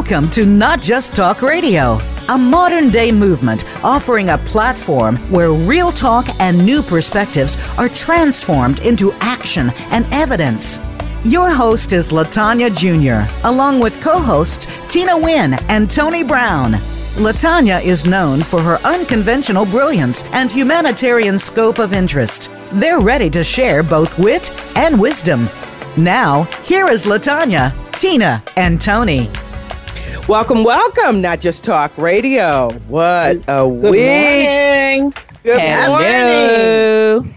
Welcome to Not Just Talk Radio, a modern day movement offering a platform where real talk and new perspectives are transformed into action and evidence. Your host is Latanya Jr., along with co hosts Tina Wynn and Tony Brown. Latanya is known for her unconventional brilliance and humanitarian scope of interest. They're ready to share both wit and wisdom. Now, here is Latanya, Tina, and Tony. Welcome, welcome. Not just talk radio. What a Good week. morning. Good Hello. morning.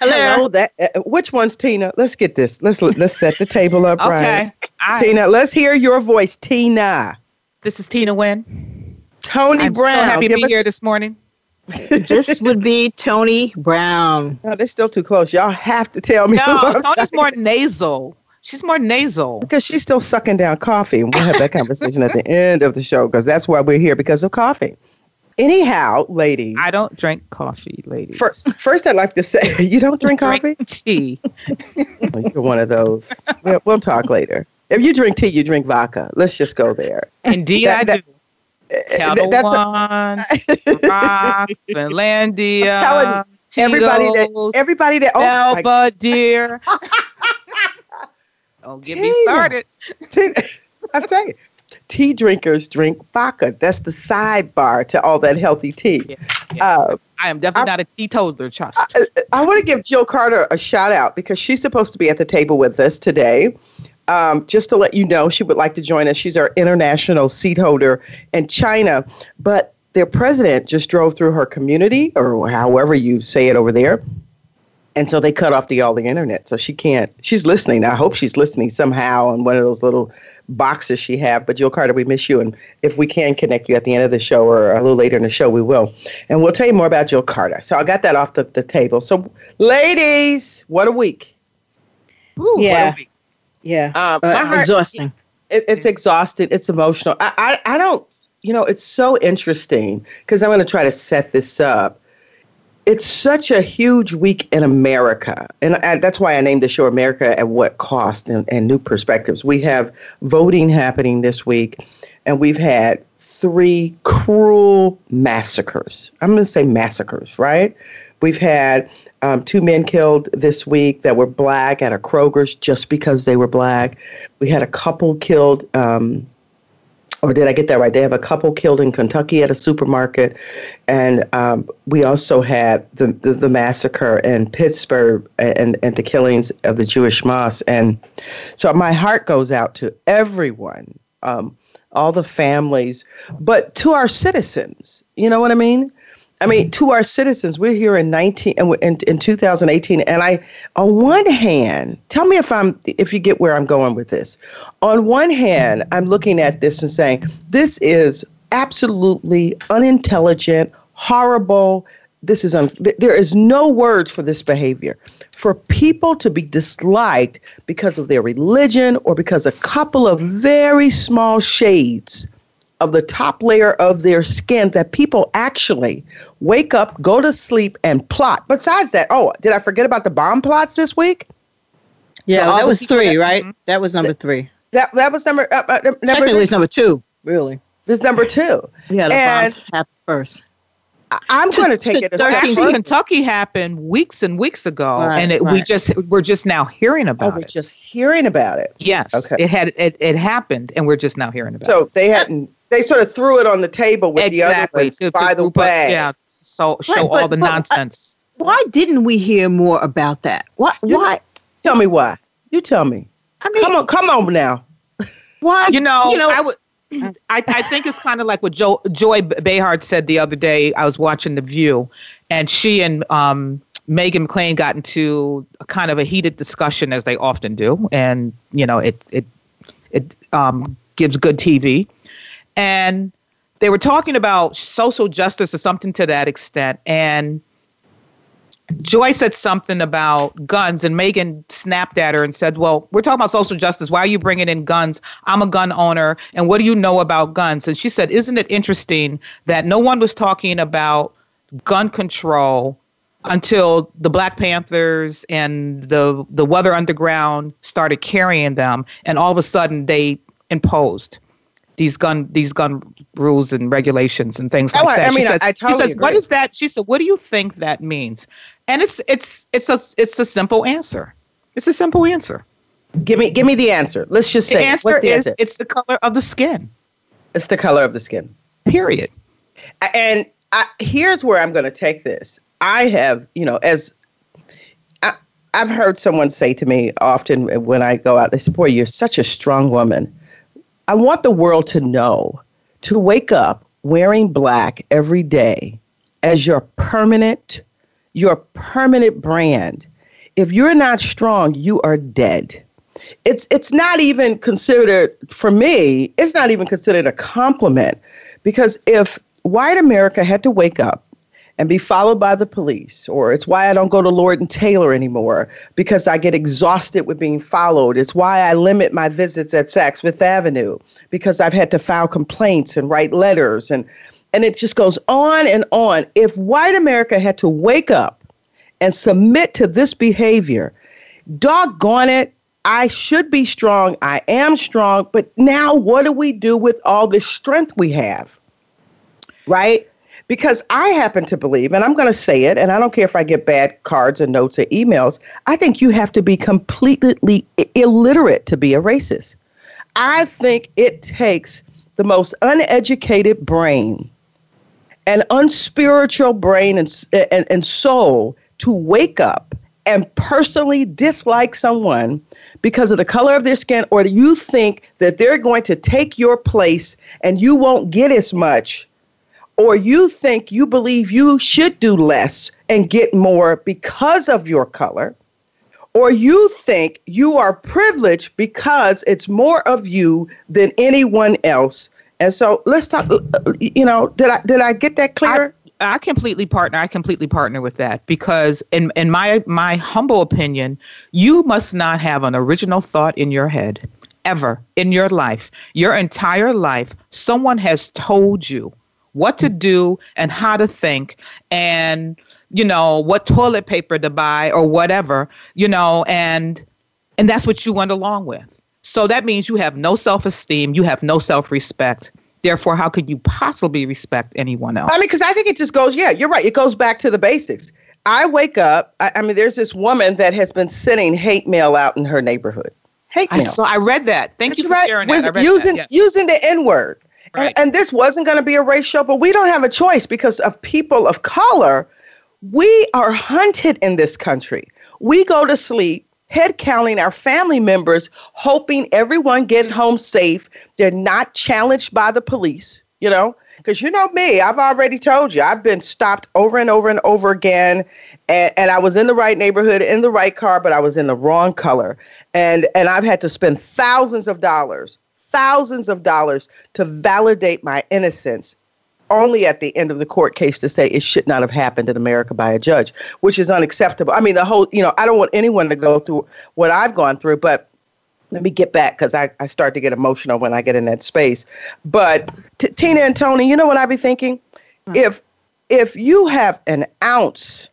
Hello. That uh, which one's Tina? Let's get this. Let's let's set the table up Okay. right. I, Tina, let's hear your voice, Tina. this is Tina Wynn. Tony I'm Brown. so happy to be us- here this morning. this would be Tony Brown. No, they're still too close. Y'all have to tell me. No, Tony's more nasal. She's more nasal. because she's still sucking down coffee, and we'll have that conversation at the end of the show because that's why we're here because of coffee. Anyhow, ladies, I don't drink coffee, ladies. fir- first, I'd like to say you don't drink coffee. Drink tea. You're one of those. We'll, we'll talk later. If you drink tea, you drink vodka. Let's just go there. Indeed, That- I that- do. Ketel that's a- One, Rock, Finlandia, everybody that everybody that oh Belvedere. Don't get me started. I'm saying tea drinkers drink vodka. That's the sidebar to all that healthy tea. Yeah, yeah. Uh, I am definitely not a teetotaler, trust. I, I want to give Jill Carter a shout out because she's supposed to be at the table with us today. Um, just to let you know, she would like to join us. She's our international seat holder in China, but their president just drove through her community, or however you say it over there, and so they cut off the all the internet. So she can't. She's listening. I hope she's listening somehow on one of those little boxes she have. But Jill Carter, we miss you, and if we can connect you at the end of the show or a little later in the show, we will. And we'll tell you more about Jill Carter. So I got that off the, the table. So, ladies, what a week! Ooh, what a Yeah. week. Yeah. Um, Uh, heart- exhausting. it, it's exhausting. It's emotional. I, I, I don't, you know, it's so interesting because I'm going to try to set this up. It's such a huge week in America. And that's why I named the show America at What Cost and, and New Perspectives. We have voting happening this week, and we've had three cruel massacres. I'm going to say massacres, right? We've had um, two men killed this week that were black at a Kroger's just because they were black. We had a couple killed, um, or did I get that right? They have a couple killed in Kentucky at a supermarket. And um, we also had the, the, the massacre in Pittsburgh and, and the killings of the Jewish mosque. And so my heart goes out to everyone, um, all the families, but to our citizens. You know what I mean? I mean, to our citizens, we're here in 19 and in, in 2018, and I, on one hand, tell me if I'm if you get where I'm going with this. On one hand, I'm looking at this and saying this is absolutely unintelligent, horrible. This is un- there is no words for this behavior. For people to be disliked because of their religion or because a couple of very small shades of the top layer of their skin that people actually wake up, go to sleep, and plot. Besides that, oh, did I forget about the bomb plots this week? Yeah, So all that was three, that- right? That was number three. That that was number uh, uh, number Technically, it's number two, really. is number two. We had a And- bomb happen first. I- I'm going to take it a Actually, further. Kentucky happened weeks and weeks ago, Right, and it, we just we're just now hearing Oh, about we're it. just hearing about it. Yes, Okay. it had it, it happened, and we're just now hearing about it. So they hadn't. They sort of threw it on the table with the other exactly. ones. To- to By the group up- way, yeah. So show Right, all the but I- nonsense. Why didn't we hear more about that? Why? You- Why? tell me why. You tell me. I mean, Come on, come on now. why? you know, you know- I would. I, I think it's kind of like what jo- Joy Behar said the other day. I was watching The View, and she and um, Meghan McCain got into a kind of a heated discussion, as they often do, and you know, it it it um, gives good TV. And they were talking about social justice or something to that extent, and Joy said something about guns, and Meghan snapped at her and said, Well, we're talking about social justice. Why are you bringing in guns? I'm a gun owner, and what do you know about guns? And she said, Isn't it interesting that no one was talking about gun control until the Black Panthers and the, the Weather Underground started carrying them, and all of a sudden they imposed. These gun these gun rules and regulations and things like Oh, I- that. I mean, she I- says, I totally she says, "What agree. is that?" She said, "What do you think that means?" And it's it's it's a it's a simple answer. It's a simple answer. Give me give me the answer. Let's just say it. answer What's the is answer? it's the color of the skin. It's the color of the skin. Period. and I, here's where I'm going to take this. I have, you know, as I, I've heard someone say to me often when I go out, they say, "Boy, you're such a strong woman." I want the world to know to wake up wearing black every day as your permanent, your permanent brand. If you're not strong, you are dead it's it's not even considered for me it's not even considered a compliment because if white america had to wake up and be followed by the police or it's why i don't go to lord and taylor anymore because i get exhausted with being followed it's why i limit my visits at saks fifth avenue because i've had to file complaints and write letters and and it just goes on and on if white america had to wake up and submit to this behavior doggone it I should be strong. I am strong. But now, what do we do with all the strength we have? Right? Because I happen to believe, and I'm going to say it, and I don't care if I get bad cards or notes or emails, I think you have to be completely illiterate to be a racist. I think it takes the most uneducated brain an unspiritual brain and, and, and soul to wake up and personally dislike someone because of the color of their skin, or you think that they're going to take your place and you won't get as much, or you think you believe you should do less and get more because of your color? Or you think you are privileged because it's more of you than anyone else. And so let's talk. You know, did I did I get that clear? I completely partner. I completely partner with that because, in in my my humble opinion, you must not have an original thought in your head ever in your life. Your entire life, someone has told you what to do and how to think, and you know what toilet paper to buy or whatever, you know, and and that's what you went along with. So that means you have no self esteem, you have no self respect. Therefore, how could you possibly respect anyone else? I mean, because I think it just goes, yeah, you're right. It goes back to the basics. I wake up, I, I mean, there's this woman that has been sending hate mail out in her neighborhood. Hate I mail. saw. I read that. Thank you for right. sharing that. Using that. yeah. using the N word. Right. And, and this wasn't going to be a race show, but we don't have a choice because of people of color. We are hunted in this country. We go to sleep head counting our family members, hoping everyone get home safe. They're not challenged by the police, you know? Because you know me, I've already told you, I've been stopped over and over and over again. And, and I was in the right neighborhood, in the right car, but I was in the wrong color. And, and I've had to spend thousands of dollars, thousands of dollars to validate my innocence only at the end of the court case to say it should not have happened in America by a judge, which is unacceptable. I mean, the whole, you know, I don't want anyone to go through what I've gone through, but let me get back because I, I start to get emotional when I get in that space. But t- Tina and Tony, you know what I'd be thinking? Mm-hmm. If if you have an ounce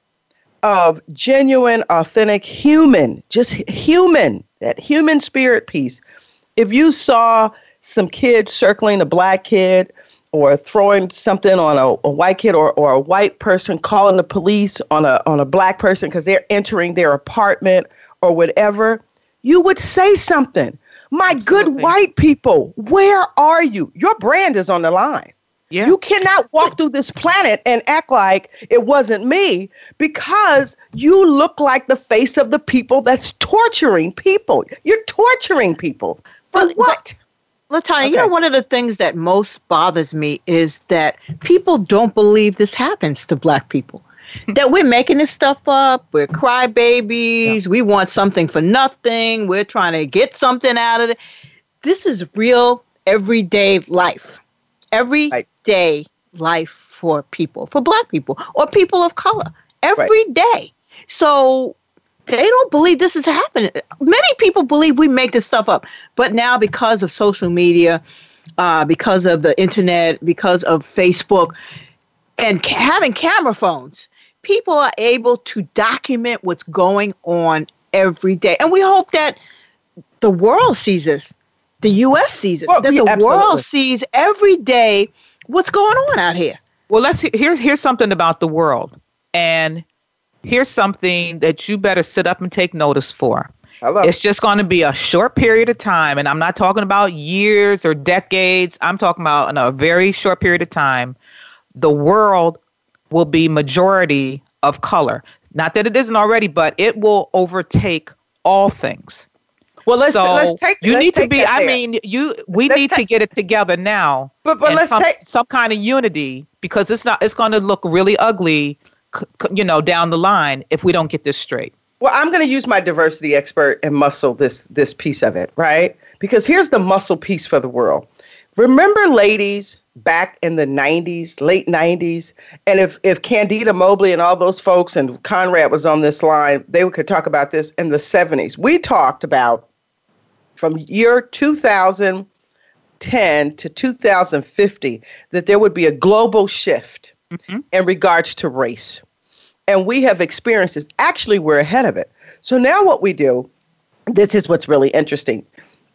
of genuine, authentic human, just human, that human spirit piece, if you saw some kid circling a black kid or throwing something on a, a white kid or, or a white person calling the police on a on a black person because they're entering their apartment or whatever, you would say something. My good white people, where are you? Your brand is on the line. Yeah. You cannot walk through this planet and act like it wasn't me because you look like the face of the people that's torturing people. You're torturing people. But- what? Latanya, you know, one of the things that most bothers me is that people don't believe this happens to black people. Hmm. that we're making this stuff up, we're crybabies, we want something for nothing, we're trying to get something out of it. This is real everyday life. Everyday Right. life for people, for black people or people of color. every day. So they don't believe this is happening. Many people believe we make this stuff up, but now because of social media, uh, because of the internet, because of Facebook, and ca- having camera phones, people are able to document what's going on every day. And we hope that the world sees this. the U.S. sees it, Well, that yeah, the absolutely. world sees every day what's going on out here. Well, let's here's here's something about the world, and here's something that you better sit up and take notice for. Hello. It's just going to be a short period of time, and I'm not talking about years or decades. I'm talking about in a very short period of time. The world will be majority of color. Not that it isn't already, but it will overtake all things. well, let's so let's take. you let's need to be. I there. mean, you. We Let's need to get it together now. but but let's some, take. some kind of unity because it's not. It's going to look really ugly, c- c- you know, down the line if we don't get this straight. Well, I'm going to use my diversity expert and muscle this this piece of it, right? Because here's the muscle piece for the world. Remember, ladies, back in the 90s, late 90s, and if if Candida Mobley and all those folks and Conrad was on this line, they could talk about this in the 70s. We talked about from year 2010 to 2050 that there would be a global shift mm-hmm. in regards to race and we have experienced this. Actually, we're ahead of it. So now what we do, this is what's really interesting.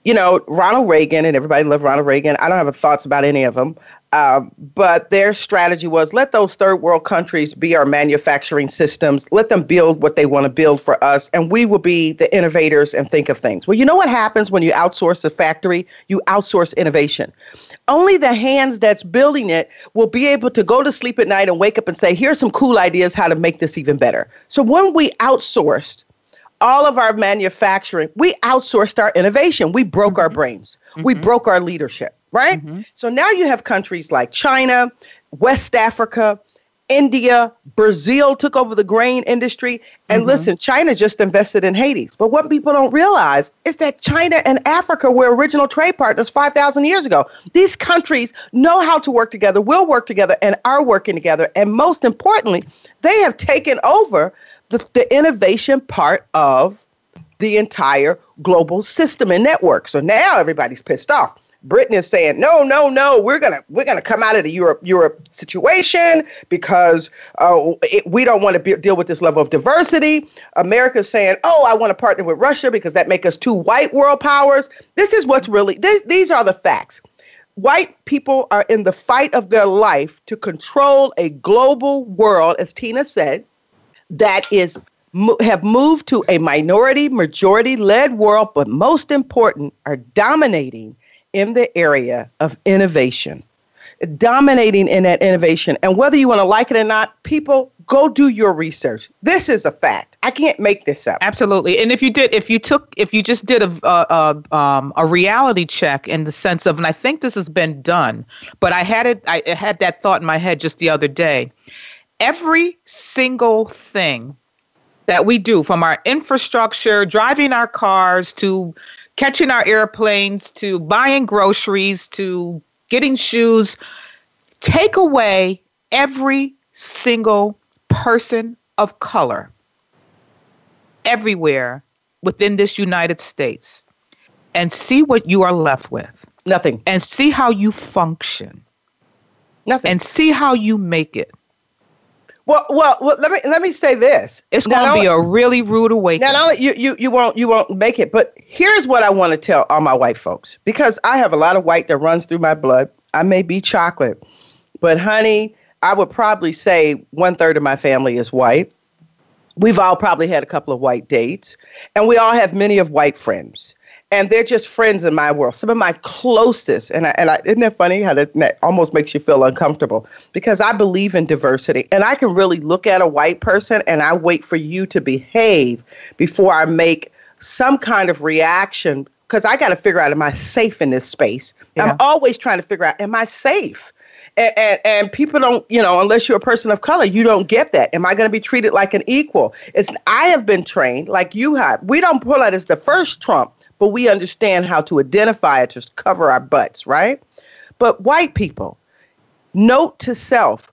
You know, Ronald Reagan and everybody loved Ronald Reagan. I don't have thoughts about any of them, um, but their strategy was let those third world countries be our manufacturing systems. Let them build what they want to build for us, and we will be the innovators and think of things. Well, you know what happens when you outsource the factory? You outsource innovation only the hands that's building it will be able to go to sleep at night and wake up and say, here's some cool ideas how to make this even better. So when we outsourced all of our manufacturing, we outsourced our innovation. We broke our brains. We broke our leadership, right? Mm-hmm. So now you have countries like China, West Africa, India, Brazil took over the grain industry. And mm-hmm. listen, China just invested in Haiti. But what people don't realize is that China and Africa were original trade partners 5,000 years ago. These countries know how to work together, will work together, and are working together. And most importantly, they have taken over the, the innovation part of the entire global system and network. So now everybody's pissed off. Britain is saying, no, no, no, we're gonna we're gonna come out of the Europe Europe situation because uh, it, we don't want to be, deal with this level of diversity. America's saying, oh, I want to partner with Russia because that make us two white world powers. This is what's really these are the facts. White people are in the fight of their life to control a global world, as Tina said, that is have moved to a minority majority led world but most important are dominating in the area of innovation dominating in that innovation and whether you want to like it or not people go do your research this is a fact i can't make this up Absolutely. And if you did, if you took, if you just did a a, a, um, a reality check in the sense of, and I think this has been done, but I had it, I had that thought in my head just the other day. Every single thing that we do, from our infrastructure, driving our cars, to catching our airplanes, to buying groceries, to getting shoes, take away every single person of color everywhere within this United States and see what you are left with. Nothing. And see how you function. Nothing. And see how you make it. Well, well well let me let me say this It's going to be a really rude awakening. Only you, you you won't you won't make it, but here's what I want to tell all my white folks because I have a lot of white that runs through my blood. I may be chocolate, but honey, I would probably say one third of my family is white. We've all probably had a couple of white dates, and we all have many of white friends. And they're just friends in my world. Some of my closest, and I, and I, isn't that funny how that, that almost makes you feel uncomfortable? Because I believe in diversity, and I can really look at a white person and I wait for you to behave before I make some kind of reaction. Because I got to figure out, am I safe in this space? Yeah. I'm always trying to figure out, am I safe? And, and, and people don't, you know, unless you're a person of color, you don't get that. Am I going to be treated like an equal? It's I have been trained like you have. We don't pull out as the first Trump, but we understand how to identify it to cover our butts, right? But white people, note to self,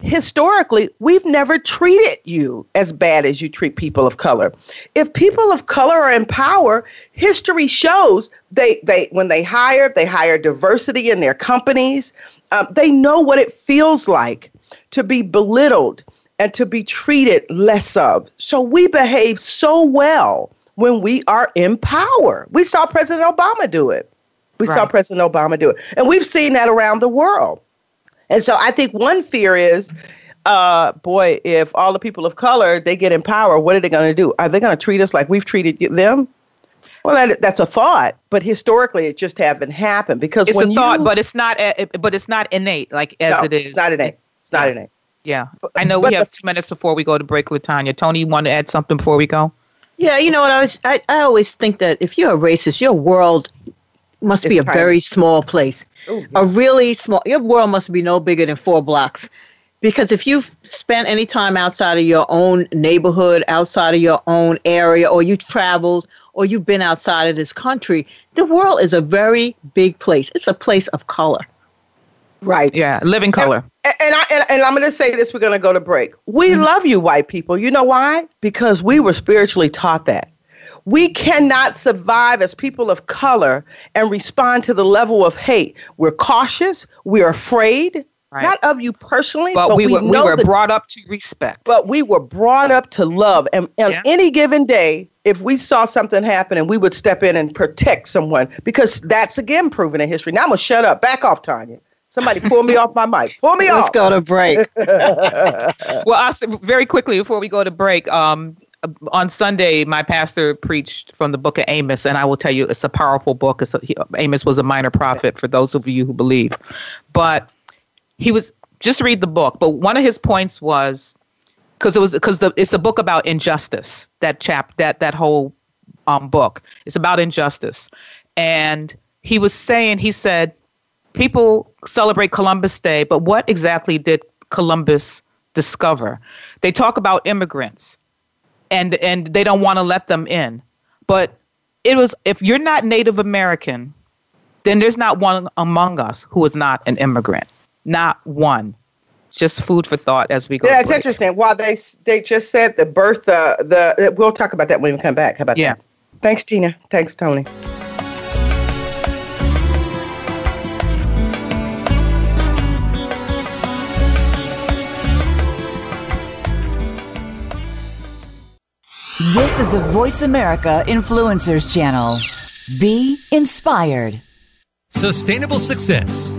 historically, we've never treated you as bad as you treat people of color. If people of color are in power, history shows they, they when they hire, they hire diversity in their companies. Um, they know what it feels like to be belittled and to be treated less of. So we behave so well when we are in power. We saw President Obama do it. We right. saw President Obama do it. And we've seen that around the world. And so I think one fear is, uh, boy, if all the people of color they get in power, what are they going to do? Are they going to treat us like we've treated them? Well, that, that's a thought, but historically, it just haven't happened because it's a thought, but it's not. But it's not innate, like as no, it is. It's not innate. It's not innate. Yeah, I know but we have the, two minutes before we go to break, Latanya. Tony, you want to add something before we go? Yeah, you know what I was. I, I always think that if you're a racist, your world must it's be a tiny. very small place. Ooh, yeah. A really small. Your world must be no bigger than four blocks because if you've spent any time outside of your own neighborhood, outside of your own area, or you traveled, or you've been outside of this country, the world is a very big place. It's a place of color. Right. Yeah, living color. And, and I and, and, I'm going to say this. We're going to go to break. We mm-hmm. love you, white people. You know why? Because we were spiritually taught that. We cannot survive as people of color and respond to the level of hate. We're cautious. We're afraid. Right. Not of you personally, but, but we, we, were, we were the, brought up to respect. But we were brought up to love. And on yeah. any given day, if we saw something happen and we would step in and protect someone, because that's again proven in history. Now I'm going to shut up. Back off, Tanya. Somebody pull me off my mic. Pull me Let's off. Let's go to break. well, I'll say very quickly before we go to break. Um, on Sunday, my pastor preached from the book of Amos, and I will tell you, it's a powerful book. A, he, Amos was a minor prophet for those of you who believe, but he was just read the book. But one of his points was because it was because it's a book about injustice. That chap that that whole um, book it's about injustice, and he was saying he said people celebrate Columbus Day, but what exactly did Columbus discover? They talk about immigrants, and and they don't want to let them in, but it was if you're not Native American, then there's not one among us who is not an immigrant not one. Just food for thought as we go. Yeah, it's break. interesting. While they they just said the birth, uh, the we'll talk about that when we come back. How about yeah. that? Thanks, Tina. Thanks, Tony. This is the Voice America Influencers Channel. Be inspired. Sustainable success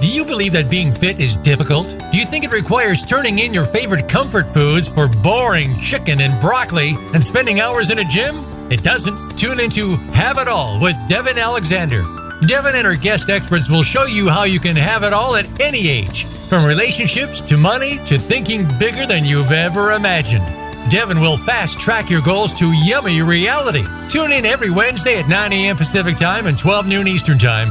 Do you believe that being fit is difficult? Do you think it requires turning in your favorite comfort foods for boring chicken and broccoli and spending hours in a gym? It doesn't. Tune into Have It All with Devin Alexander. Devin and her guest experts will show you how you can have it all at any age, from relationships to money to thinking bigger than you've ever imagined. Devin will fast track your goals to yummy reality. Tune in every Wednesday at 9 a.m. Pacific Time and 12 noon Eastern Time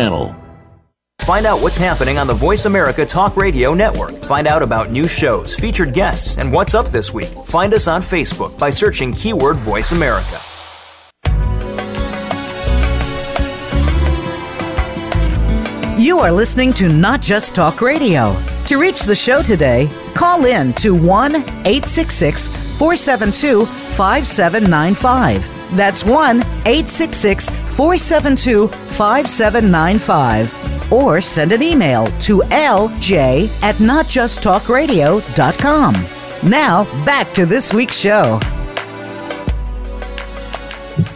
Find out what's happening on the Voice America Talk Radio Network. Find out about new shows, featured guests, and what's up this week. Find us on Facebook by searching keyword Voice America. You are listening to Not Just Talk Radio. To reach the show today, call in to 1 866 472 5795. That's 1 866 472 5795. Or send an email to lj at notjusttalkradio.com. Now, back to this week's show.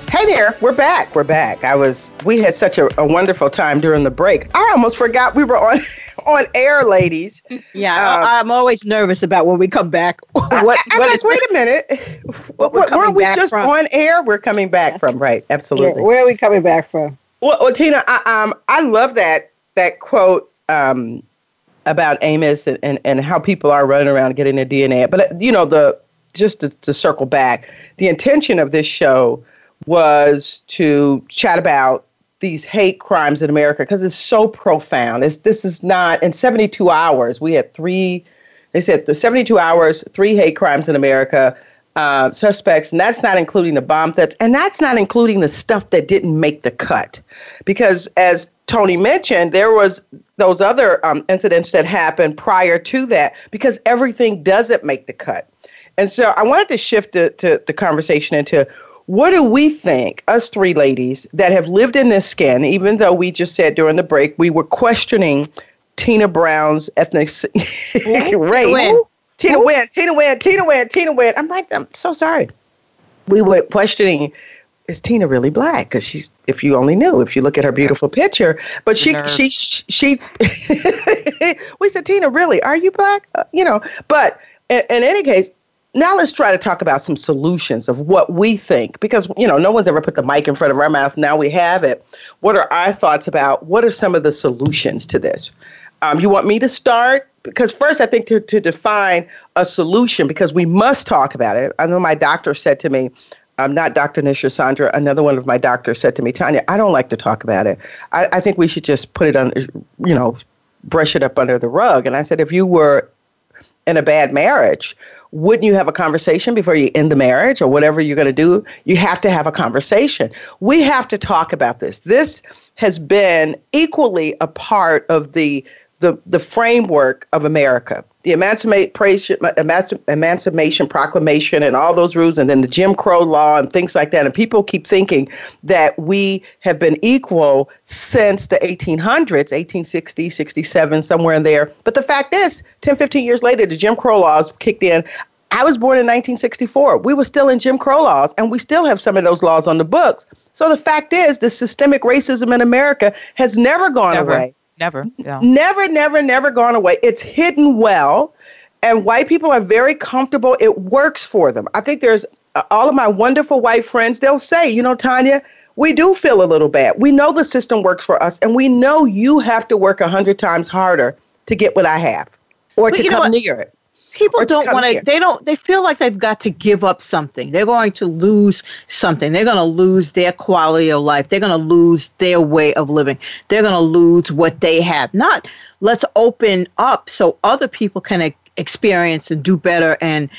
Hey there, we're back. We're back. I was we had such a, a wonderful time during the break. I almost forgot we were on on air, ladies. Yeah, um, I'm always nervous about when we come back. what, I, what like, wait a minute. What, what, were we just from? on air? We're coming back from right. Absolutely. Yeah, where are we coming back from? Well, well Tina, I, um, I love that that quote um, about Amos and, and, and how people are running around getting their DNA. But uh, you know, the just to, to circle back, the intention of this show was to chat about these hate crimes in America because it's so profound. It's, this is not in 72 hours. We had three. They said the 72 hours, three hate crimes in America. Uh, suspects, and that's not including the bomb threats, and that's not including the stuff that didn't make the cut. Because as Tony mentioned, there was those other um, incidents that happened prior to that, because everything doesn't make the cut. And so I wanted to shift the, to, the conversation into what do we think, us three ladies that have lived in this skin, even though we just said during the break we were questioning Tina Brown's ethnic race. Tina Wynn, Tina Wynn, Tina Wynn, Tina Wynn. I'm like, I'm so sorry. We were questioning, is Tina really black? Because she's, if you only knew, if you look at her beautiful picture, but she, she, she, she, we said, Tina, really, are you black? Uh, you know, but in, in any case, now let's try to talk about some solutions of what we think because you know no one's ever put the mic in front of our mouth now we have it what are our thoughts about what are some of the solutions to this um, you want me to start because first I think to, to define a solution because we must talk about it. I know my doctor said to me, I'm not Dr. Nisha Sandra. Another one of my doctors said to me, Tanya, I don't like to talk about it. I, I think we should just put it on, you know, brush it up under the rug. And I said, if you were in a bad marriage, wouldn't you have a conversation before you end the marriage or whatever you're going to do? You have to have a conversation. We have to talk about this. This has been equally a part of the the, the framework of America. The Emancipation, Emancipation Proclamation and all those rules, and then the Jim Crow law and things like that. And people keep thinking that we have been equal since the 1800s, 1860, 67, somewhere in there. But the fact is, 10, 15 years later, the Jim Crow laws kicked in. I was born in 1964. We were still in Jim Crow laws, and we still have some of those laws on the books. So the fact is, the systemic racism in America has never gone never. away. Never. Yeah. Never, never, never gone away. It's hidden well. And white people are very comfortable. It works for them. I think there's uh, all of my wonderful white friends, they'll say, you know, Tanya, we do feel a little bad. We know the system works for us, and we know you have to work a hundred times harder to get what I have or but to come near it people don't want to they don't they feel like they've got to give up something. They're going to lose something. They're going to lose their quality of life. They're going to lose their way of living. They're going to lose what they have. Not let's open up so other people can experience and do better and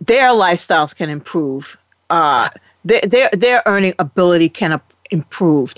their lifestyles can improve. Uh, their, their, their earning ability can improve.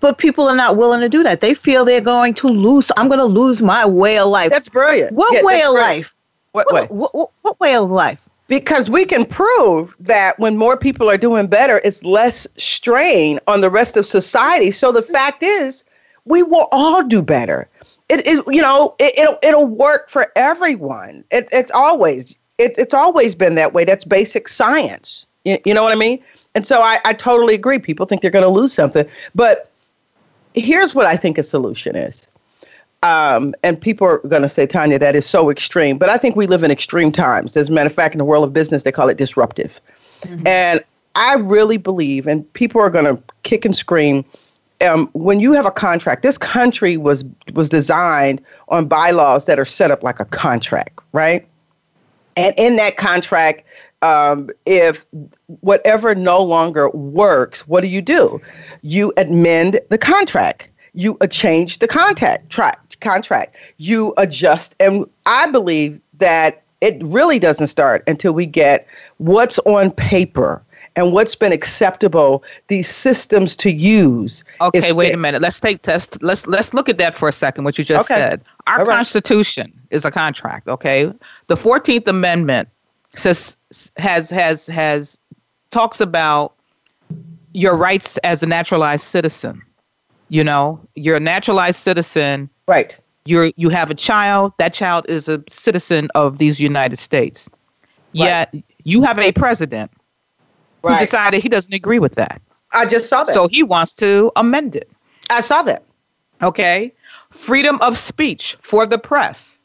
But people are not willing to do that. They feel they're going to lose i'm going to lose my way of life. That's brilliant. What yeah, way of brilliant. life what, what way? What, what, way of life? Because we can prove that when more people are doing better, it's less strain on the rest of society. So the fact is, we will all do better. It is, you know, it, will it'll work for everyone. It, it's always it, it's always been that way. That's basic science. You, you know what I mean? And so I, I totally agree. People think they're going to lose something, but here's what I think a solution is. Um, and people are going to say, Tanya, that is so extreme. But I think we live in extreme times. As a matter of fact, in the world of business, they call it disruptive. Mm-hmm. And I really believe, and people are going to kick and scream. Um, when you have a contract, this country was was designed on bylaws that are set up like a contract, right? And in that contract, um, if whatever no longer works, what do you do? You amend the contract you uh, change the contact track, contract. You adjust, and I believe that it really doesn't start until we get what's on paper and what's been acceptable these systems to use okay wait fixed. a minute let's take test let's let's look at that for a second what you just okay. said our right. constitution is a contract okay the 14th amendment says has has has talks about your rights as a naturalized citizen you know, you're a naturalized citizen. Right. You're you have a child. That child is a citizen of these United States. Right. Yet you have a president right. who decided he doesn't agree with that. I just saw that. So he wants to amend it. I saw that. Okay. freedom of speech for the press.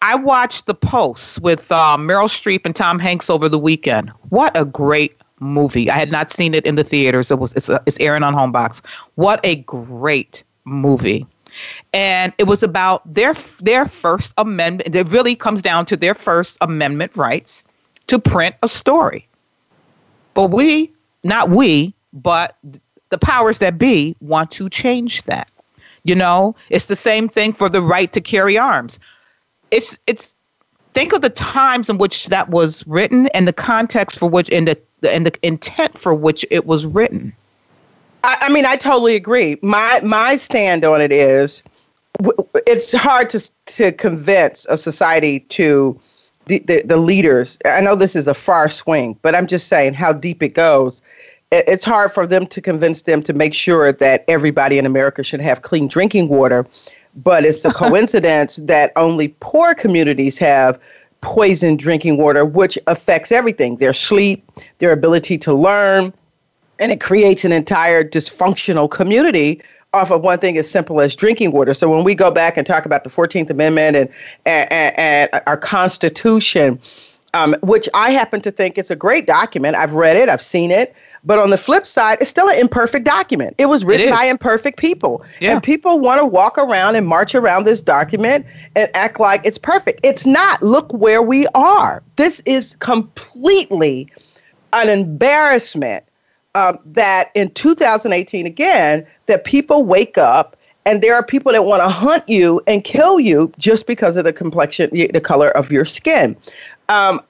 I watched The posts with uh, Meryl Streep and Tom Hanks over the weekend. What a great movie! I had not seen it in the theaters. It was it's, uh, it's airing on Homebox. What a great movie! And it was about their their First Amendment. It really comes down to their First Amendment rights to print a story. But we, not we, but the powers that be want to change that. You know, it's the same thing for the right to carry arms. It's it's think of the times in which that was written and the context for which and the and the intent for which it was written. I, I mean, I totally agree. My my stand on it is, it's hard to to convince a society to the, the, the leaders. I know this is a far swing, but I'm just saying how deep it goes it's hard for them to convince them to make sure that everybody in America should have clean drinking water. But it's a coincidence that only poor communities have poisoned drinking water, which affects everything their sleep, their ability to learn, and it creates an entire dysfunctional community off of one thing as simple as drinking water. So when we go back and talk about the 14th Amendment and, and, and our Constitution, um, which I happen to think is a great document, I've read it, I've seen it. But on the flip side, it's still an imperfect document. It was written it by imperfect people. Yeah. And people want to walk around and march around this document and act like it's perfect. It's not. Look where we are. This is completely an embarrassment um, that in 2018, again, that people wake up and there are people that want to hunt you and kill you just because of the complexion, the color of your skin. Um,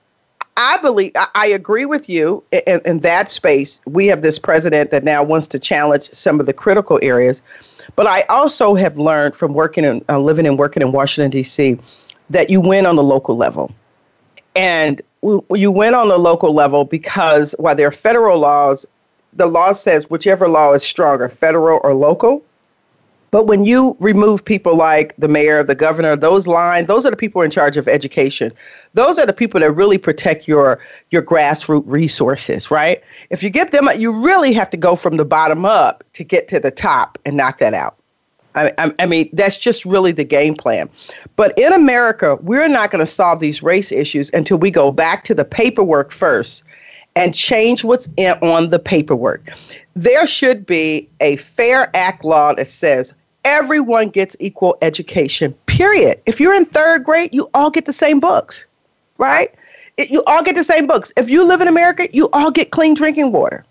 I believe I agree with you in, in, that space. We have this president that now wants to challenge some of the critical areas, but I also have learned from working and uh, living and working in Washington D.C. that you win on the local level, and you win on the local level because while there are federal laws, the law says whichever law is stronger, federal or local. But when you remove people like the mayor, the governor, those lines, those are the people in charge of education. Those are the people that really protect your your grassroots resources, right? If you get them, you really have to go from the bottom up to get to the top and knock that out. I, I, I mean, that's just really the game plan. But in America, we're not going to solve these race issues until we go back to the paperwork first and change what's in, on the paperwork. There should be a Fair Act law that says everyone gets equal education, period. If you're in third grade, you all get the same books, right? It, you all get the same books. If you live in America, you all get clean drinking water.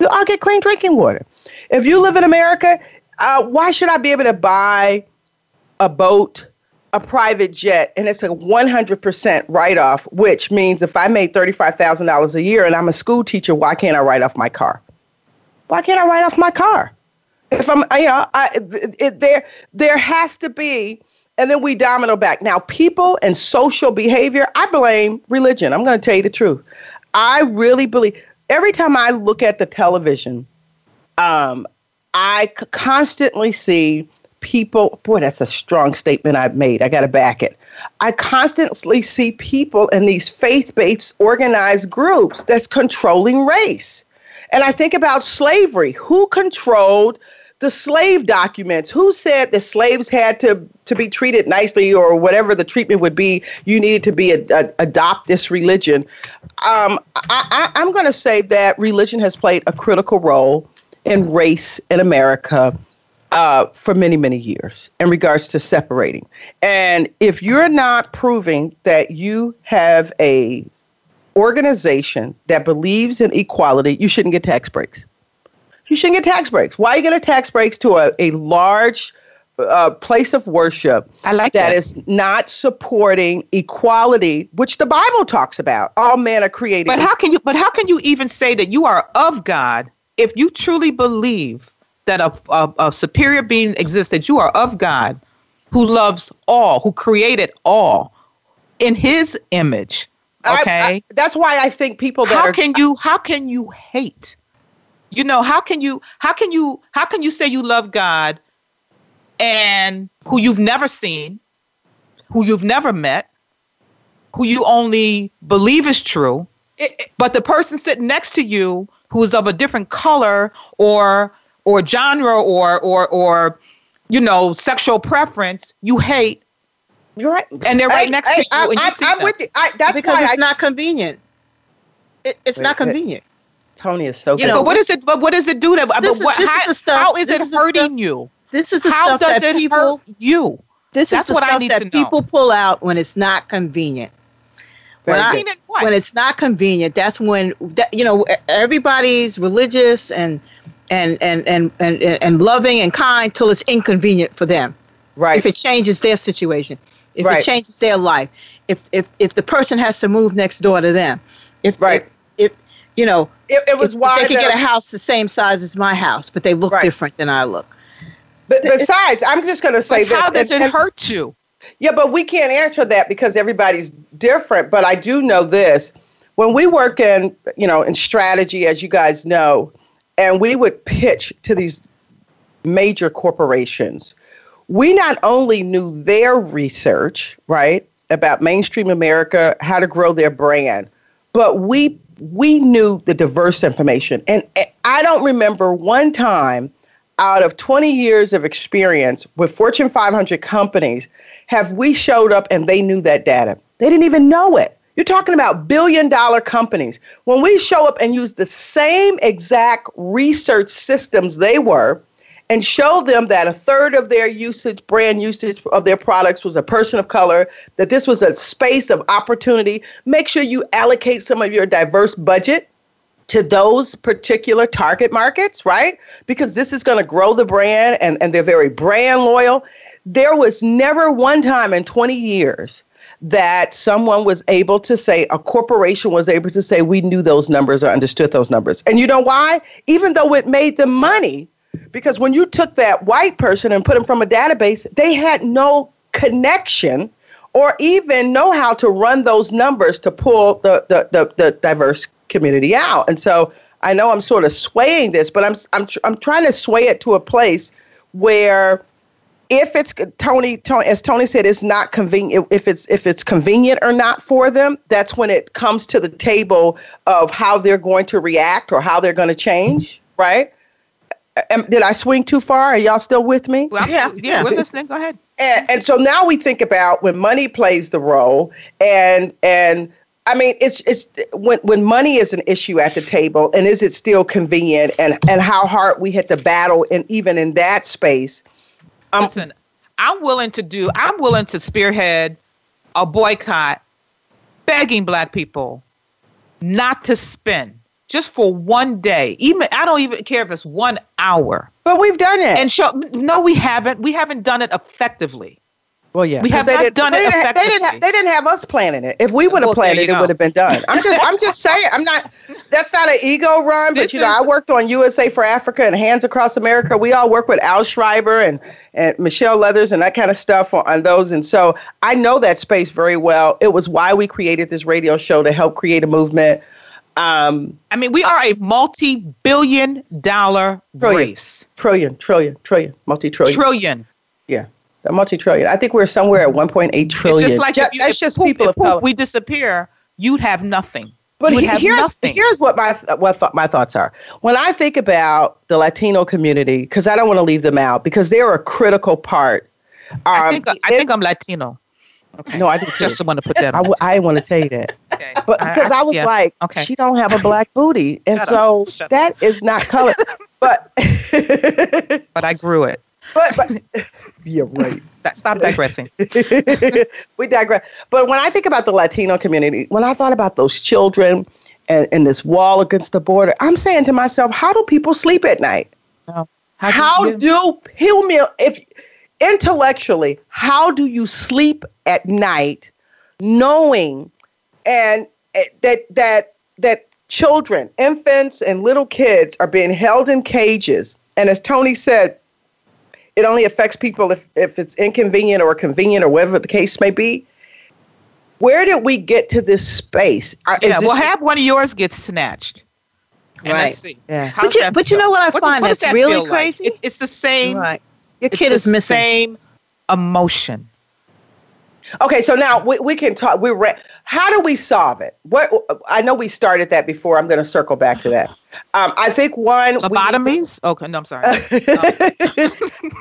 You all get clean drinking water. If you live in America, uh, why should I be able to buy a boat, a private jet, and it's a 100% write off, which means if I made $35,000 a year and I'm a school teacher, why can't I write off my car? Why can't I write off my car? If I'm, you know, I, it, it, there there has to be, and then we domino back. Now, people and social behavior, I blame religion. I'm going to tell you the truth. I really believe. Every time I look at the television, um, I constantly see people. Boy, that's a strong statement I've made. I got to back it. I constantly see people in these faith-based organized groups that's controlling race. And I think about slavery. Who controlled the slave documents? Who said that slaves had to, to be treated nicely or whatever the treatment would be? You needed to be a, a, adopt this religion. Um, I, I, I'm going to say that religion has played a critical role in race in America. Uh, for many, many years in regards to separating. And if you're not proving that you have a organization that believes in equality, you shouldn't get tax breaks. You shouldn't get tax breaks. Why are you going to tax breaks to a, a large uh, place of worship I like that, that is not supporting equality, which the Bible talks about. All men are created. But how can you? But how can you even say that you are of God if you truly believe that a, a, a superior being exists? That you are of God, who loves all, who created all in His image. Okay, I, I, that's why I think people that how are, can you how can you hate? You know how can you how can you how can you say you love God and who you've never seen, who you've never met, who you only believe is true, it, it, but the person sitting next to you who is of a different color or or genre or or or you know, sexual preference, you hate. You're right. And they're right Hey, next hey, to you. and you I, see am them. with you. I, that's because why it's I, not convenient. It, it's Wait, not wait. convenient. Tony is so You good. know, but what is it? But what does it do to? This is- what, this is how, stuff- how is this it is hurting stuff- you? This is the How stuff does that it people. hurt you? This That's is the what I stuff need that to know. people pull out when it's not convenient. When, Very I, good. When it's not convenient, that's when that, you know everybody's religious and and and and and, and loving and kind till it's inconvenient for them. right. If it changes their situation, if Right. it changes their life, if if if the person has to move next door to them, if Right. if, if you know it, it was if, if why they could get a house the same size as my house, but they look Right. different than I look. But besides, I'm just going to say this. how does it and- hurt you? Yeah, but we can't answer that because everybody's different. But I do know this: when we work in, you know, in strategy, as you guys know, and we would pitch to these major corporations, we not only knew their research, right, about mainstream America, how to grow their brand, but we we knew the diverse information. And I don't remember one time out of 20 years of experience with Fortune 500 companies have we showed up and they knew that data. They didn't even know it. You're talking about billion dollar companies. When we show up and use the same exact research systems they were, and show them that a third of their usage, brand usage of their products was a person of color, that this was a space of opportunity. Make sure you allocate some of your diverse budget to those particular target markets, right? Because this is going to grow the brand and, and they're very brand loyal. There was never one time in 20 years that someone was able to say, a corporation was able to say, we knew those numbers or understood those numbers. And you know why? Even though it made them money, because when you took that white person and put them from a database, they had no connection or even know how to run those numbers to pull the, the, the, the diverse community out. And so I know I'm sort of swaying this, but I'm, I'm, tr- I'm trying to sway it to a place where if it's Tony, Tony, as Tony said, it's not convenient. If it's if it's convenient or not for them, that's when it comes to the table of how they're going to react or how they're going to change. Right? Am- Did I swing too far? Are y'all still with me? Well, Yeah, yeah, yeah. we're listening. Go ahead. and, and so now we think about when money plays the role and and I mean it's it's when when money is an issue at the table and is it still convenient and and how hard we had to battle and even in that space um, Listen, I'm willing to do. I'm willing to spearhead a boycott, begging Black people not to spend just for one day. Even I don't even care if it's one hour. but we've done it And show no, we haven't. We haven't done it effectively. well yeah we have they not didn't, done they it didn't, ha- they didn't, ha- effectively. they didn't have us planning it if we would have Well, planned you it it would have been done I'm just I'm just saying I'm not that's not an ego run but This you know is- I worked on USA for Africa and Hands Across America we all work with Al Schreiber and and Michelle Leathers and that kind of stuff on, on those and so I know that space very well it was why we created this radio show to help create a movement um I mean, we are a multi-billion dollar Trillion. race. trillion trillion trillion multi-trillion Trillion. Trillion. yeah a multi-trillion I think we're somewhere at 1.8 trillion It's just like Ju- if you, that's just poof, people of color we disappear, you'd have nothing. But he- have here's nothing. here's what my what th- my thoughts are. When I think about the Latino community, because I don't want to leave them out, because they're a critical part. Um, I think I think I'm Latino. Okay. no, I do too. Just want to put that. I, on. w- I want to tell you that, okay. but because I, was yeah. like, okay. she don't have a black booty, and Shut so up. Shut up. that is not color. but but I grew it. but but you're right. That- Stop digressing. we digress. But when I think about the Latino community, when I thought about those children and, and this wall against the border, I'm saying to myself, how do people sleep at night? How, How, do you- do heal me if intellectually, how do you sleep at night knowing and eh, that that that children, infants and little kids are being held in cages and as Tony said, it only affects people if, if it's inconvenient or convenient or whatever the case may be. Where did we get to this space? Are- is Yeah, this well, just- have one of yours get snatched. And Right. let's see. Yeah. But you- but you know what I does- find does that's that really feel like? crazy? It- it's the same. Right. Your kid the is missing. Same emotion. Okay, so now we, we can talk. We re- how do we solve it? What I know we started that before. I'm going to circle back to that. Um, I think one lobotomies. We, okay, no, I'm sorry.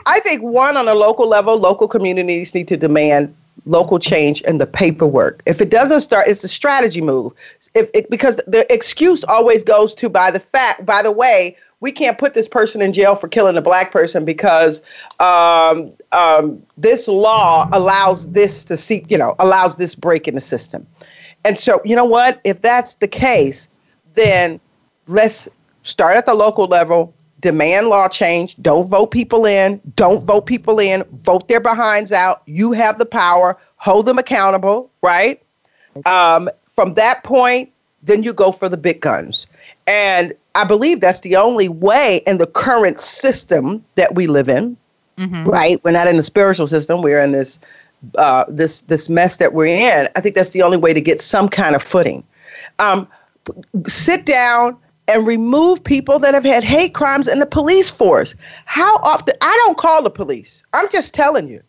I think one on a local level, local communities need to demand local change in the paperwork. If it doesn't start, it's a strategy move. If it, because the excuse always goes to by the fact, by the way, we can't put this person in jail for killing a black person because um, um, this law allows this to see, you know, allows this break in the system. And so, you know what? If that's the case, then let's start at the local level, demand law change. Don't vote people in. Don't vote people in. Vote their behinds out. You have the power. Hold them accountable, right? Um, from that point, then you go for the big guns. And I believe that's the only way in the current system that we live in. Mm-hmm. Right? We're not in the spiritual system. We're in this uh, this this mess that we're in. I think that's the only way to get some kind of footing. Um, sit down and remove people that have had hate crimes in the police force. How often? I don't call the police. I'm just telling you.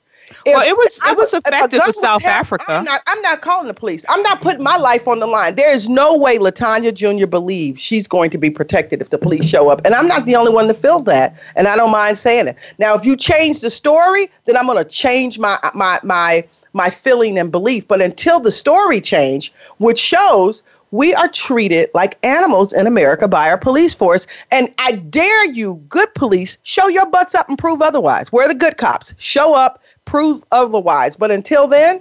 If, well, it was it was effective for South Africa. I'm not, I'm not calling the police. I'm not putting my life on the line. There is no way Latanya Jr. believes she's going to be protected if the police show up. And I'm not the only one that feels that. And I don't mind saying it. Now, if you change the story, then I'm going to change my my my my feeling and belief. But until the story change, which shows we are treated like animals in America by our police force. And I dare you, good police, show your butts up and prove otherwise. We're the good cops. Show up, prove otherwise. But until then,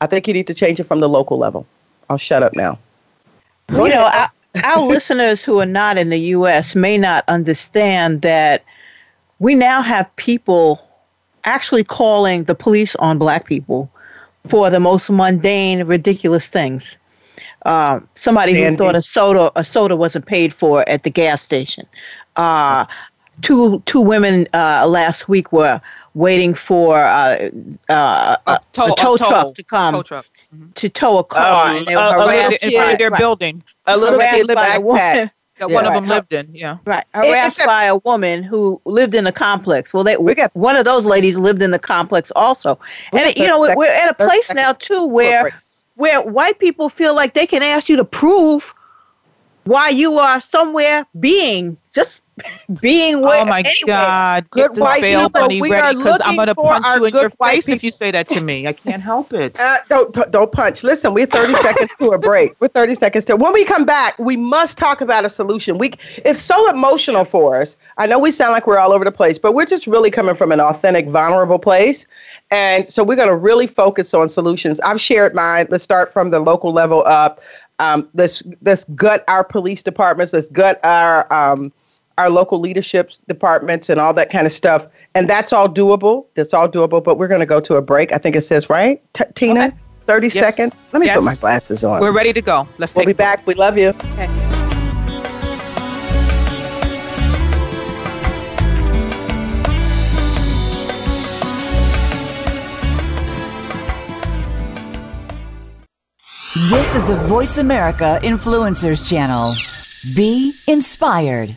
I think you need to change it from the local level. I'll shut up now. Go you ahead. know, our, our listeners who are not in the U.S. may not understand that we now have people actually calling the police on black people for the most mundane, ridiculous things. Uh, somebody Sandy. who thought a soda a soda wasn't paid for at the gas station. Uh, two two women uh, last week were waiting for uh, uh, a, tow, a tow, truck to come tow truck. Mm-hmm. to tow a car, oh, and they were harassed in front of their building. A little harassed by a woman. That yeah, one of them lived in, yeah. Right, harassed by a woman who lived in a complex. Well, they we got one of those ladies lived in the complex also, and you know we're at a place now too where where white people feel like they can ask you to prove why you are somewhere being just being where. Oh my anyway, God! Get the bail money ready because I'm gonna punch you in your face people. if you say that to me. I can't help it. Uh, don't don't punch. Listen, we're 30 seconds to a break. We're 30 seconds to. When we come back, we must talk about a solution. We it's so emotional for us. I know we sound like we're all over the place, but we're just really coming from an authentic, vulnerable place, and so we're gonna really focus on solutions. I've shared mine. Let's start from the local level up. Um, let's let's gut our police departments. Let's gut our um, our local leadership departments and all that kind of stuff. And that's all doable. That's all doable. But we're going to go to a break. I think it says, right, T- Tina? Okay. 30 yes. seconds. Let me yes. put my glasses on. We're ready to go. Let's we'll be back. We love you. Okay. This is the Voice America Influencers Channel. Be inspired.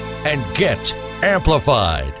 and get amplified.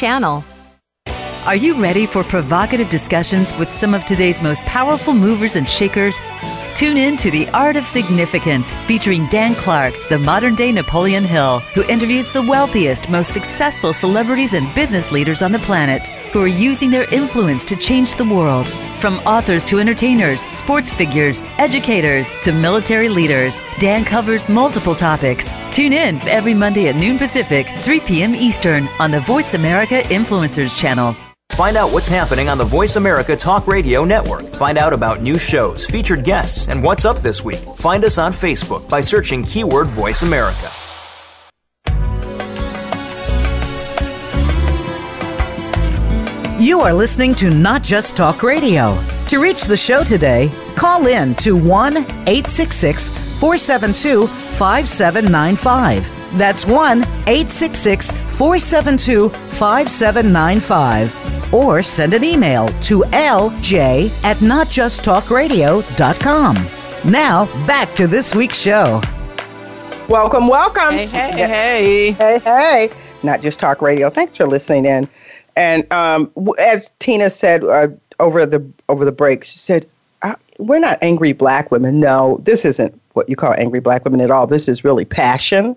channel. Are you ready for provocative discussions with some of today's most powerful movers and shakers? Tune in to The Art of Significance, featuring Dan Clark, the modern day Napoleon Hill, who interviews the wealthiest, most successful celebrities and business leaders on the planet who are using their influence to change the world. From authors to entertainers, sports figures, educators to military leaders, Dan covers multiple topics. Tune in every Monday at noon Pacific, 3 p.m. Eastern on the Voice America Influencers channel. Find out what's happening on the Voice America Talk Radio Network. Find out about new shows, featured guests, and what's up this week. Find us on Facebook by searching keyword Voice America. You are listening to Not Just Talk Radio. To reach the show today, call in to 1 866 472 5795. That's 1 866 472 5795. Or send an email to lj at notjusttalkradio.com. Now, back to this week's show. Welcome, welcome. Hey, hey, hey. Hey, hey. Not just talk radio. Thanks for listening in. And um, as Tina said uh, over the over the break, she said, uh, "We're not angry black women. No, this isn't what you call angry black women at all. This is really passion."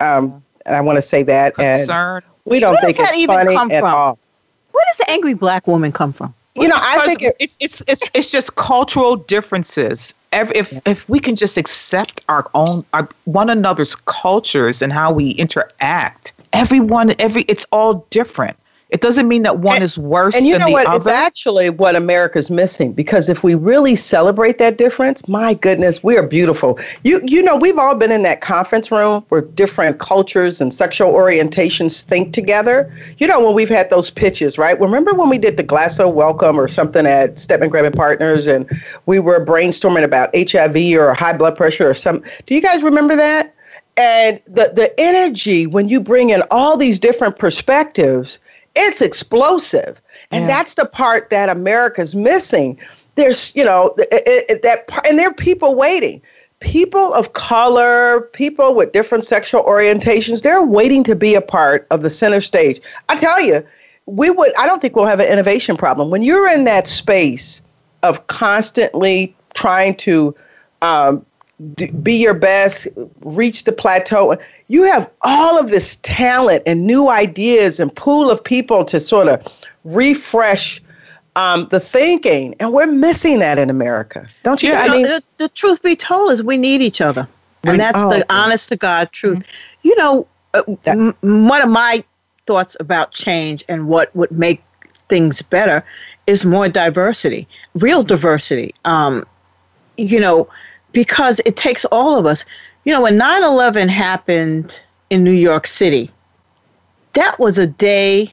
Um, and I want to say that. Concern. And we don't Where think does that it's even funny come at from? all. Where does the angry black woman come from? You know, I think it, it's it's it's it's just cultural differences. Every, if if we can just accept our own our one another's cultures and how we interact, everyone every it's all different. It doesn't mean that one And- is worse and you know what? It's actually what America's missing because if we really celebrate that difference, my goodness, we are beautiful. You you know, we've all been in that conference room where different cultures and sexual orientations think together. You know, when we've had those pitches, right? Remember when we did the Glasso Welcome or something at Stedman Graham and Partners, and we were brainstorming about HIV or high blood pressure or some. Do you guys remember that? And the the energy when you bring in all these different perspectives, it's explosive. And that's the part that America's missing. There's, you know, it, it, it- that part, and there are people waiting. People of color, people with different sexual orientations, they're waiting to be a part of the center stage. I tell you, we would, I don't think we'll have an innovation problem. When you're in that space of constantly trying to um, be your best, reach the plateau. You have all of this talent and new ideas and pool of people to sort of refresh um, the thinking, and we're missing that in America, don't you? Yeah, I mean, the, the truth be told is we need each other. And that's oh, the okay. honest to God truth. You know, uh, m- one of my thoughts about change and what would make things better is more diversity, real diversity. Um, you know, because it takes all of us. You know, when 9 11 happened in New York City, that was a day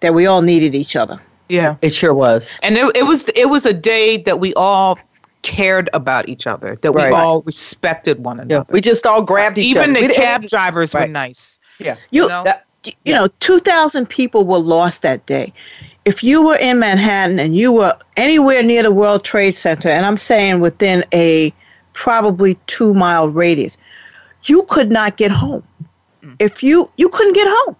that we all needed each other. yeah, it sure was. and it, it was it was a day that we all cared about each other, that Right. we all respected one Yeah, another. we just all grabbed each Even other. Even the We didn't- cab drivers were nice. Yeah, You, know? That- you know, 2,000 people were lost that day. If you were in Manhattan and you were anywhere near the World Trade Center, and I'm saying within a probably two mile radius, you could not get home. If you you couldn't get home,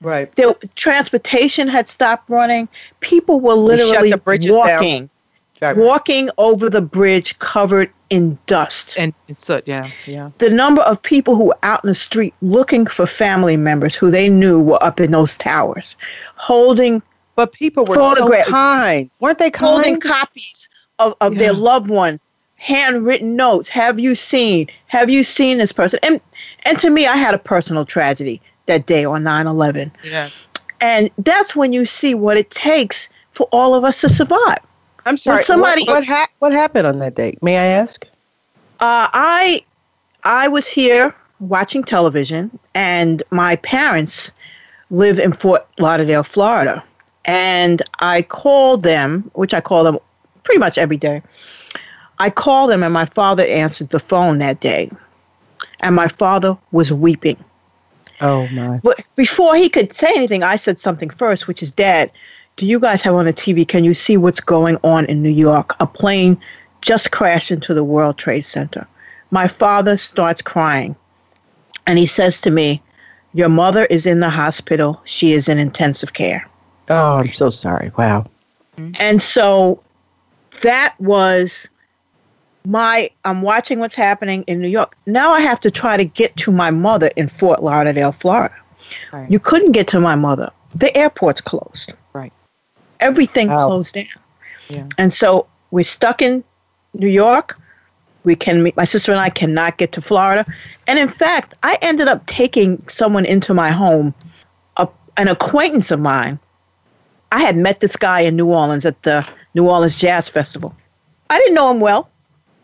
right. the transportation had stopped running. People were We shut literally the bridges down. walking, walking over the bridge covered in dust. And it's so yeah, yeah. the number of people who were out in the street looking for family members who they knew were up in those towers, holding But people were Photographs. so kind, weren't they kind? holding copies of, of their loved one, handwritten notes. Have you seen? Have you seen this person? And and to me, I had a personal tragedy that day on 9-11. Yeah. And that's when you see what it takes for all of us to survive. I'm sorry. somebody- what what, hap- what happened on that date? May I ask? Uh, I I was here watching television, and my parents live in Fort Lauderdale, Florida, and I called them, which I call them pretty much every day. I called them, and my father answered the phone that day, and my father was weeping. Oh my. But before he could say anything, I said something first, which is, Dad, do you guys have on the TV? Can you see what's going on in New York? A plane just crashed into the World Trade Center. My father starts crying, and he says to me, Your mother is in the hospital. She is in intensive care. Oh, I'm so sorry. Wow. Mm-hmm. And so that was my I'm watching what's happening in New York. Now I have to try to get to my mother in Fort Lauderdale, Florida. Right. You couldn't get to my mother. The airport's closed. Right. Everything closed down. Yeah. And so we're stuck in New York. We can meet my sister and I cannot get to Florida. And in fact, I ended up taking someone into my home, a, an acquaintance of mine. I had met this guy in New Orleans at the New Orleans Jazz Festival. I didn't know him well.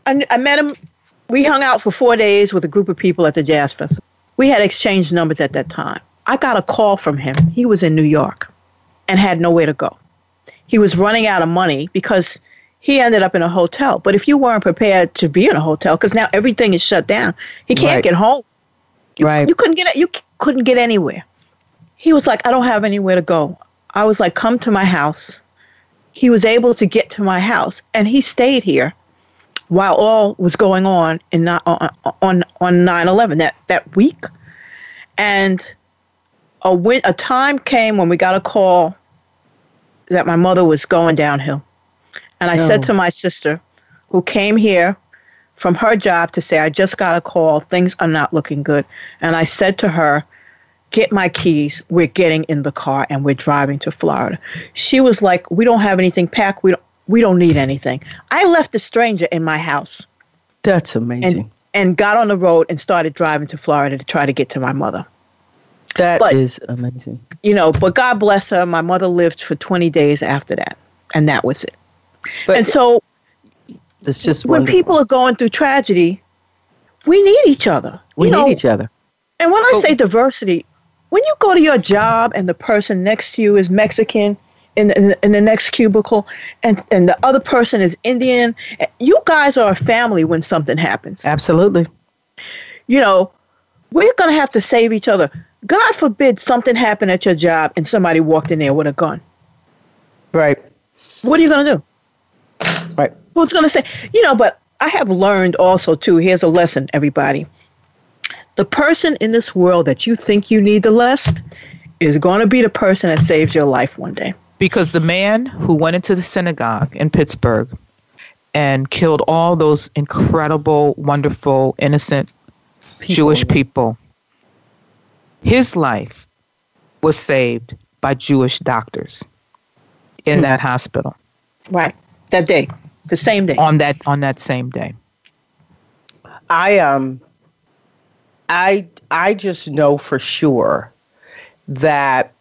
I, I met him. We hung out for four days with a group of people at the Jazz Festival. We had exchanged numbers at that time. I got a call from him. He was in New York and had nowhere to go. He was running out of money because he ended up in a hotel. But if you weren't prepared to be in a hotel, because now everything is shut down, he can't Right. get home. Right. You couldn't get you couldn't get anywhere. He was like, I don't have anywhere to go. I was like, come to my house. He was able to get to my house, and he stayed here while all was going on in ni- uh, uh, on on on 9/11 that that week. And a win- a time came when we got a call that my mother was going downhill, and I said Oh. to my sister, who came here from her job to say, I just got a call, things are not looking good. And I said to her, Get my keys. We're getting in the car and we're driving to Florida. She was like, We don't have anything packed. We don't, we don't need anything. I left a stranger in my house That's amazing. and, and got on the road and started driving to Florida to try to get to my mother. That but- is amazing. You know, but God bless her. My mother lived for 20 days after that. And that was it. But and so it's just when wonderful. people are going through tragedy, we need each other. we you need know, each other. And when I say diversity, when you go to your job and the person next to you is Mexican in the, in in the next cubicle and, and the other person is Indian, you guys are a family when something happens. Absolutely. You know, we're going to have to save each other. God forbid something happened at your job and somebody walked in there with a gun. Right. What are you going to do? Right. Who's going to say, you know, but I have learned also, too, here's a lesson, everybody. The person in this world that you think you need the least is going to be the person that saves your life one day. Because the man who went into the synagogue in Pittsburgh and killed all those incredible, wonderful, innocent Jewish people, his life was saved by Jewish doctors in that hospital Right. That day, the same day. on that on that same day. I um I I just know for sure that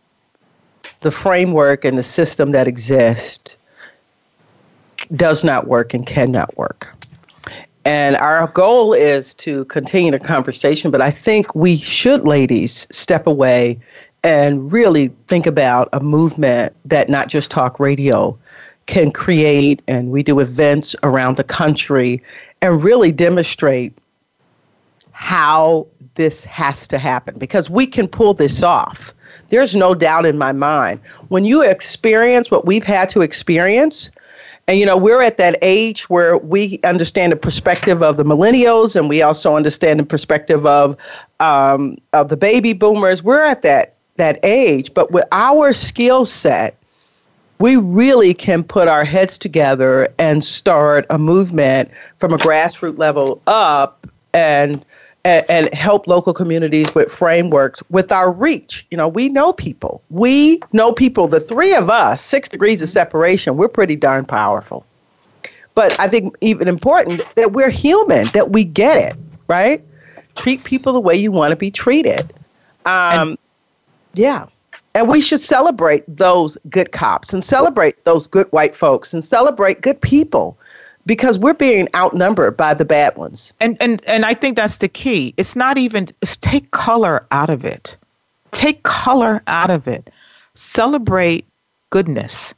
the framework and the system that exists does not work and cannot work. And our goal is to continue the conversation, but I think we should, ladies, step away and really think about a movement that not just talk radio can create. And we do events around the country and really demonstrate how this has to happen because we can pull this off. There's no doubt in my mind. When you experience what we've had to experience, and you know, we're at that age where we understand the perspective of the millennials and we also understand the perspective of um, of the baby boomers. We're at that that age, but with our skill set, we really can put our heads together and start a movement from a grassroots level up and and, and help local communities with frameworks with our reach. You know, we know people. We know people. The three of us, six degrees of separation, we're pretty darn powerful. But I think even important that we're human, that we get it, right? Treat people the way you want to be treated. Um, yeah. And we should celebrate those good cops and celebrate those good white folks and celebrate good people because we're being outnumbered by the bad ones. And and and I think that's the key. It's not even it's take color out of it. Take color out of it. Celebrate goodness.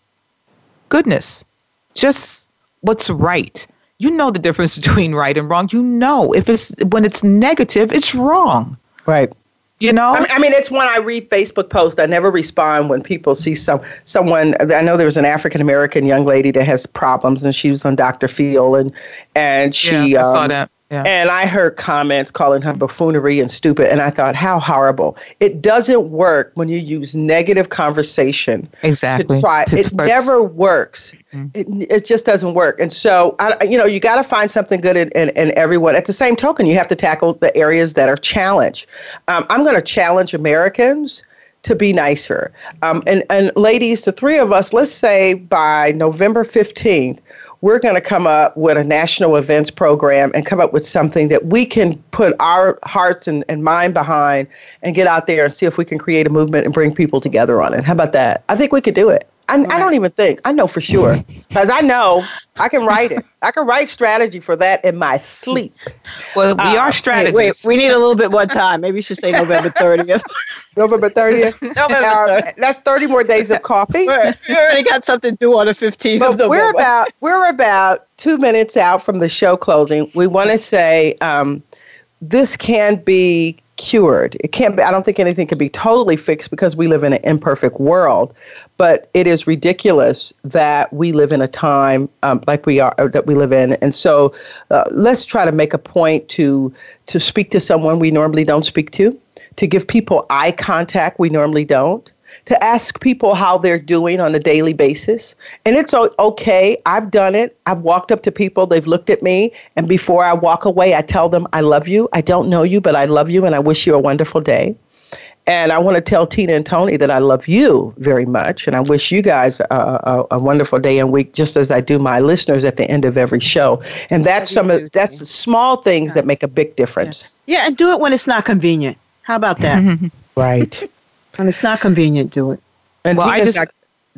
Goodness. Just what's right. You know the difference between right and wrong. You know if it's when it's negative, it's wrong. Right. You know? I mean, I mean, it's when I read Facebook posts, I never respond when people see some someone. I know there was an African American young lady that has problems, and she was on Dr. Phil, and and she yeah, I saw um, that. Yeah. And I heard comments calling her buffoonery and stupid, and I thought, how horrible. It doesn't work when you use negative conversation. Exactly. To try. it never works. Mm-hmm. It, it just doesn't work. And so, I, you know, you got to find something good in, in, in, everyone. At the same token, you have to tackle the areas that are challenged. Um, I'm going to challenge Americans to be nicer. Um, and, and ladies, the three of us, let's say by November 15th, we're going to come up with a national events program and come up with something that we can put our hearts and, and mind behind and get out there and see if we can create a movement and bring people together on it. How about that? I think we could do it. I, right. I don't even think. I know for sure because I know I can write it. I can write strategy for that in my sleep. Well, we uh, are strategists. Wait, we need a little bit more time. Maybe you should say November 30th. November 30th? November 30th. that's 30 more days of coffee. we already got something due on the 15th but We're about, we're about two minutes out from the show closing. We want to say um, this can be cured. It can't be, I don't think anything can be totally fixed because we live in an imperfect world. But it is ridiculous that we live in a time um, like we are, that we live in. And so uh, let's try to make a point to, to speak to someone we normally don't speak to, to give people eye contact we normally don't to ask people how they're doing on a daily basis. And it's okay. I've done it. I've walked up to people, they've looked at me, and before I walk away, I tell them, I love you. I don't know you, but I love you, and I wish you a wonderful day. And I want to tell Tina and Tony that I love you very much, and I wish you guys a, a, a, wonderful day and week, just as I do my listeners at the end of every show. And that's some of that's small things that make a big difference. Yeah, and do it when it's not convenient. How about that? right. And it's not convenient, do it. And well, Tina's I just, not,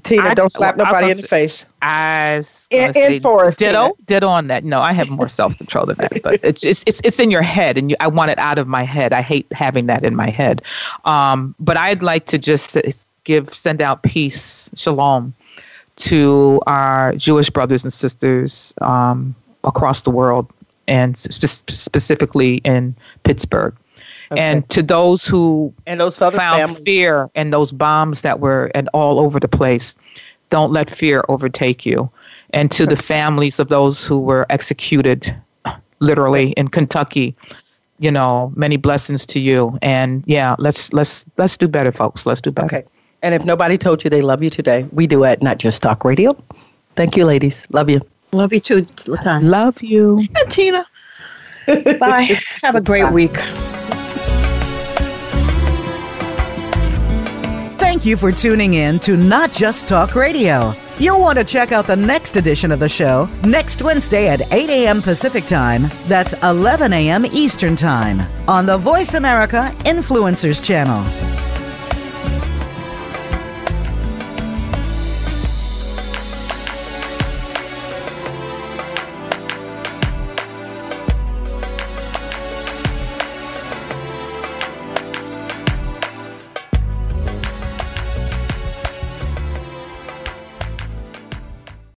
Tina, I, don't slap well, nobody in the face. As in, in Forest, ditto, Tina. ditto on that. No, I have more self control than that, but it's, it's it's it's in your head, and you, I want it out of my head. I hate having that in my head. Um, but I'd like to just give send out peace, shalom, to our Jewish brothers and sisters um, across the world, and spe- specifically in Pittsburgh. Okay. And to those who and those found families. fear and those bombs that were and all over the place, don't let fear overtake you. And to the families of those who were executed, literally in Kentucky, you know, many blessings to you. And yeah, let's let's let's do better, folks. Let's do better. Okay. And if nobody told you they love you today, we do at Not Just Talk Radio. Thank you, ladies. Love you. Love you too, Latan. Love you. And Tina. Bye. Have a great Bye. week. Thank you for tuning in to Not Just Talk Radio. You'll want to check out the next edition of the show next Wednesday at 8 a.m. Pacific Time. That's 11 a.m. Eastern Time on the Voice America Influencers Channel.